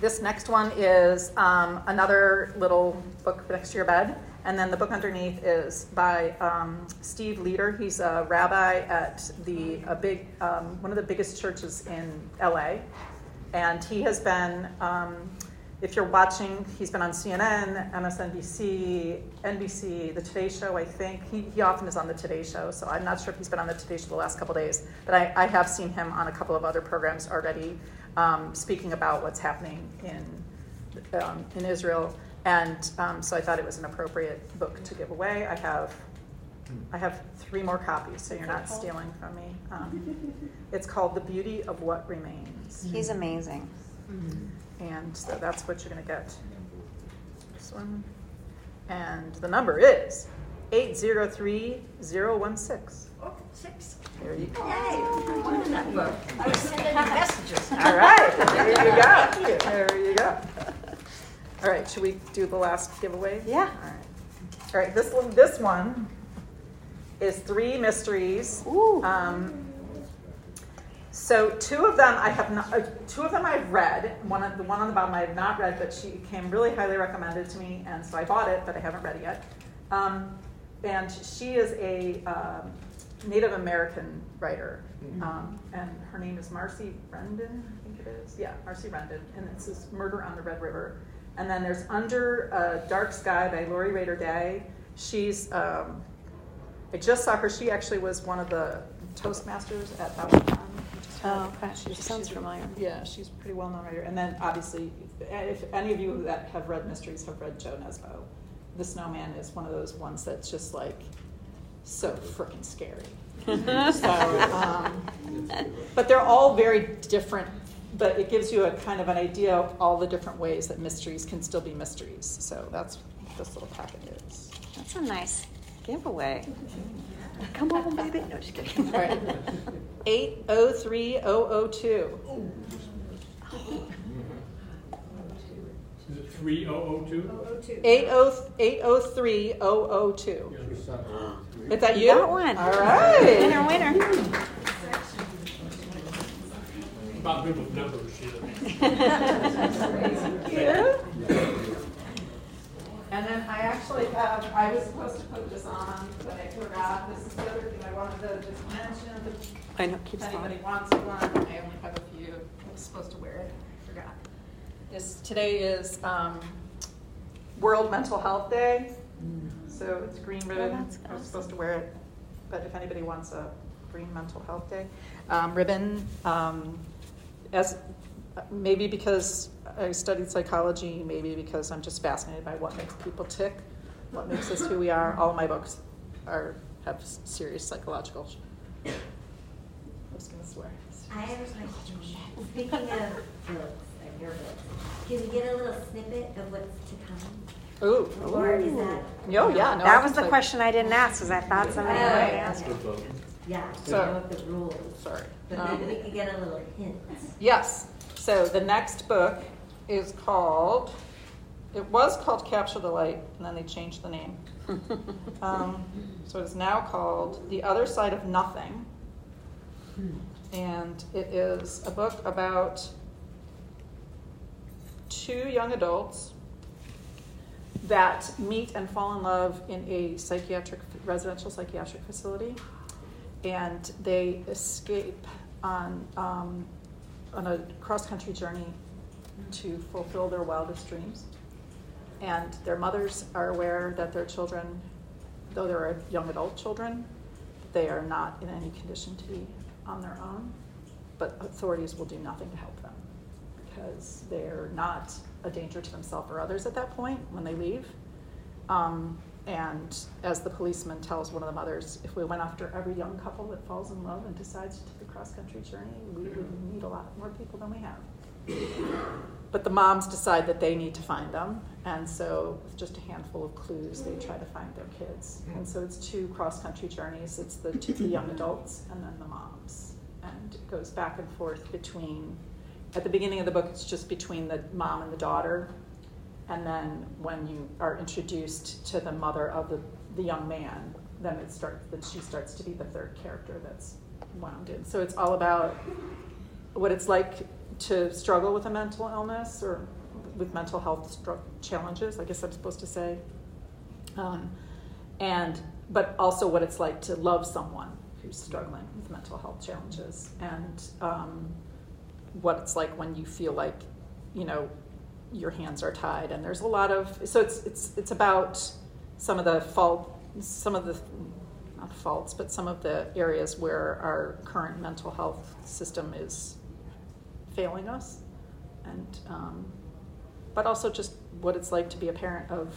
This next one is um, another little book next to your bed, And then the book underneath is by um, Steve Leder. He's a rabbi at the a big um, one of the biggest churches in LA, and he has been. Um, if you're watching, he's been on CNN, MSNBC, NBC, The Today Show, I think. He, he often is on The Today Show, so I'm not sure if he's been on The Today Show the last couple days, but I, I have seen him on a couple of other programs already um, speaking about what's happening in, um, in Israel. And um, so I thought it was an appropriate book to give away. I have, I have three more copies, so you're not stealing from me. Um, it's called The Beauty of What Remains. He's amazing. And so that's what you're going to get. This one. And the number is 803016. Oh, six. There you go. Yay, I wanted that book. I was sending you messages. (laughs) All right, there you go. There you go. All right, should we do the last giveaway? Yeah. All right. All right, this one, this one is three mysteries. Ooh. Um, so two of them I have not, uh, two of them I've read. One of the one on the bottom I have not read, but she came really highly recommended to me, and so I bought it, but I haven't read it yet. Um, and she is a um, Native American writer, um, and her name is Marcie Rendon, I think it is. Yeah, Marcie Rendon, and it's this Murder on the Red River. And then there's Under a Dark Sky by Lori Rader Day. She's um, I just saw her. She actually was one of the Toastmasters at Bouchercon. We just had- Oh, okay. She sounds familiar. Yeah, she's a pretty well known writer. And then obviously, if any of you that have read mysteries have read Jo Nesbo, The Snowman is one of those ones that's just like so freaking scary. (laughs) so, um, but they're all very different. But it gives you a kind of an idea of all the different ways that mysteries can still be mysteries. So that's what this little packet is. That's a nice giveaway. Come on, baby. No, just kidding. All (laughs) right. 803002. Is it three oh oh two? Oh, two. 803002. Is that you? got one. All right. Winner, winner. About good with numbers, yeah. (laughs) Yeah. (laughs) And then I actually have, I was supposed to put this on, but I forgot. This is the other thing I wanted to just mention. I know, If keeps anybody going. wants one, I only have a few. I was supposed to wear it, I forgot. This, today is um, World Mental Health Day, so it's green ribbon. that's I was supposed to wear it, but if anybody wants a green mental health day um, ribbon, um, as maybe because I studied psychology, maybe because I'm just fascinated by what makes people tick, what makes us who we are. All my books are have serious psychological. I was gonna swear. I have a question. Speaking of books, of your books, can we get a little snippet of what's to come? Ooh. Or is that? Oh yeah, no. That can was the tell you. question I didn't ask, because I thought somebody Oh. might ask. Yeah, we So- know of the rules, Sorry. but Um, maybe we could get a little hint. Yes. So the next book is called. It was called Capture the Light, and then they changed the name. (laughs) Um, so it is now called The Other Side of Nothing. And it is a book about two young adults that meet and fall in love in a psychiatric residential psychiatric facility, and they escape on um, on a cross country journey to fulfill their wildest dreams. And their mothers are aware that their children, though they're young adult children, they are not in any condition to be on their own. But authorities will do nothing to help them because they're not a danger to themselves or others at that point when they leave. Um, and as the policeman tells one of the mothers, if we went after every young couple that falls in love and decides to take a cross country journey, we would need a lot more people than we have. But the moms decide that they need to find them, and so with just a handful of clues, they try to find their kids. And so it's two cross country journeys. It's the two the young adults and then the moms, and it goes back and forth between. At the beginning of the book, it's just between the mom and the daughter, and then when you are introduced to the mother of the, the young man, then it starts that she starts to be the third character that's wound in. So it's all about what it's like to struggle with a mental illness or with mental health challenges, I guess I'm supposed to say. Um, and but also what it's like to love someone who's struggling with mental health challenges and um, what it's like when you feel like you know your hands are tied and there's a lot of so it's it's it's about some of the fault some of the not faults but some of the areas where our current mental health system is failing us. And um, but also just what it's like to be a parent of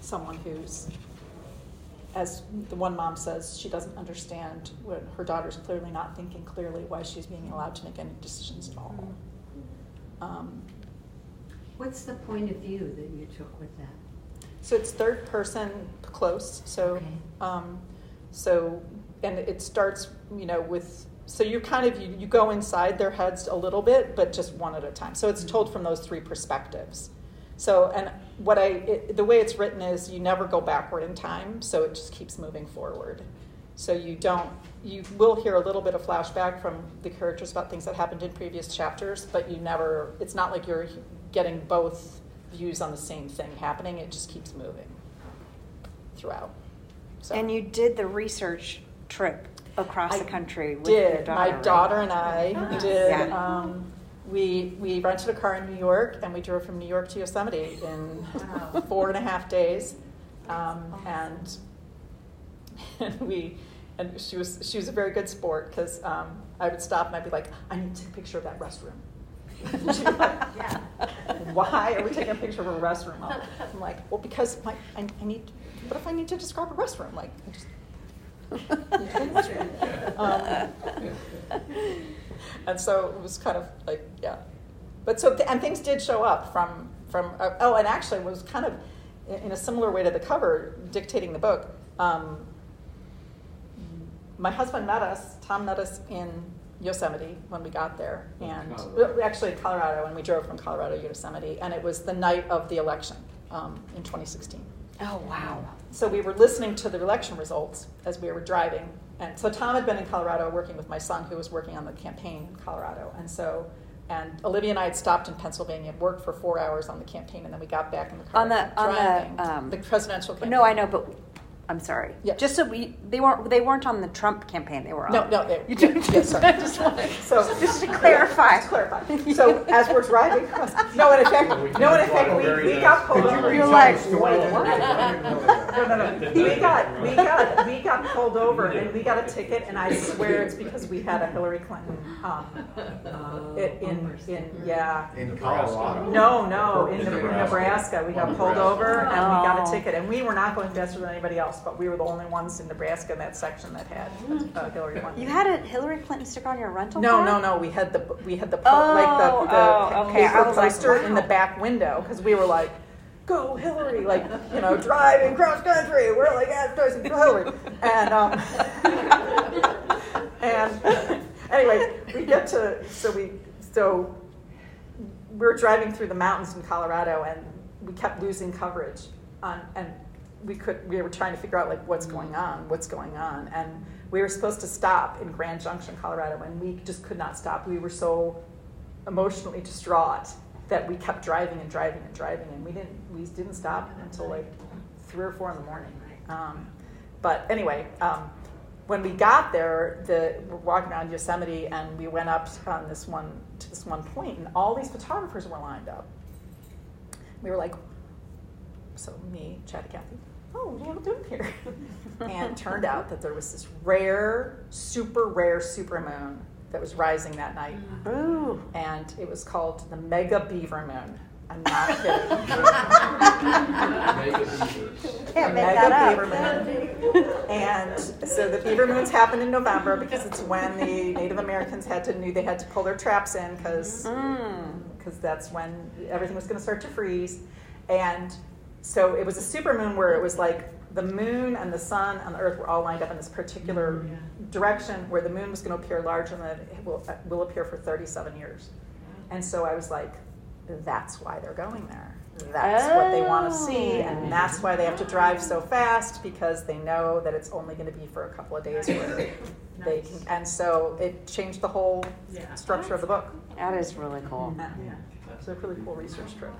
someone who's as the one mom says she doesn't understand when her daughter's clearly not thinking clearly why she's being allowed to make any decisions at all um, What's the point of view that you took with that? so it's third person close so Okay. um, so and it starts you know with so you kind of you, you go inside their heads a little bit but just one at a time so it's told from those three perspectives so and what i it, the way it's written is you never go backward in time so it just keeps moving forward so you don't you will hear a little bit of flashback from the characters about things that happened in previous chapters but you never it's not like you're getting both views on the same thing happening it just keeps moving throughout so And you did the research trip across I the country with did your daughter. my right? daughter and I Nice. did. Yeah. Um, we we rented a car in New York and we drove from New York to Yosemite in Wow. four and a half days, um, and and (laughs) we and she was she was a very good sport because um, I would stop and I'd be like, I need to take a picture of that restroom. She'd be like, Yeah. Why are we taking a picture of a restroom? I'm (laughs) like, well, because my, I, I need. What if I need to describe a restroom? Like, I just (laughs) um, and so it was kind of like yeah but so and things did show up from from uh, oh and actually it was kind of in in a similar way to the cover dictating the book um, my husband met us tom met us in yosemite when we got there and Colorado. well, actually colorado when we drove from colorado to yosemite and it was the night of the election um, in 2016 Oh, wow. so we were listening to the election results as we were driving. And so Tom had been in Colorado working with my son, who was working on the campaign in Colorado. And so, and Olivia and I had stopped in Pennsylvania, worked for four hours on the campaign, and then we got back in the car On the- on the, um, the presidential campaign. No, I know, but I'm sorry. Yeah. Just so we, they weren't, they weren't on the Trump campaign. They were on. No, no, they, You yeah, did- yeah, sorry. (laughs) I just wanted- So (laughs) just to clarify. Just clarify. So as we're driving across, no, in effect, no, in fact, we, we got pulled over. You're like, No, no, no. (laughs) We got, we got, we got pulled over and we got a ticket, and I swear it's because we had a Hillary Clinton, um, it, in, in, yeah. In Colorado? No, no, in in Nebraska, we got pulled over and we got Oh. a ticket, and we were not going faster than anybody else, but we were the only ones in Nebraska in that section that had uh, Hillary Clinton. You had a Hillary Clinton sticker on your rental No, car? no, no. We had the we had the po- like the, Oh, the oh, okay. Paper was like, poster in the back window because we were like, "Go Hillary!" Like you know, driving cross country. We're like, "Yeah, driving go Hillary!" And um, (laughs) and anyway, we get to so we so we're driving through the mountains in Colorado, and we kept losing coverage on and we could we were trying to figure out like what's going on what's going on. And we were supposed to stop in grand junction colorado and we just could not stop. We were so emotionally distraught that we kept driving and driving and driving and we didn't we didn't stop until like three or four in the morning. Um, but anyway um, when we got there the we're walking around yosemite and we went up on this one to this one point and all these photographers were lined up. We were like so me, Chad and Kathy, oh, what are you doing here? (laughs) and it turned out that there was this rare, super rare supermoon that was rising that night. Ooh. And it was called the Mega Beaver Moon. I'm not (laughs) kidding. Mega beavers. Can't make Mega that Beaver up. Moon. And so the beaver moons happen in November because it's when the Native Americans had to knew they had to pull their traps in because Mm. because that's when everything was going to start to freeze. And so it was a super moon where it was like the moon and the sun and the earth were all lined up in this particular mm, direction where the moon was going to appear larger than it will, will appear for 37 years. And so I was like, that's why they're going there. That's what they want to see, Oh. and that's why they have to drive so fast because they know that it's only going to be for a couple of days where they can. And so it changed the whole Yeah. structure of the book. That is really cool. Yeah. It's a really cool research trip.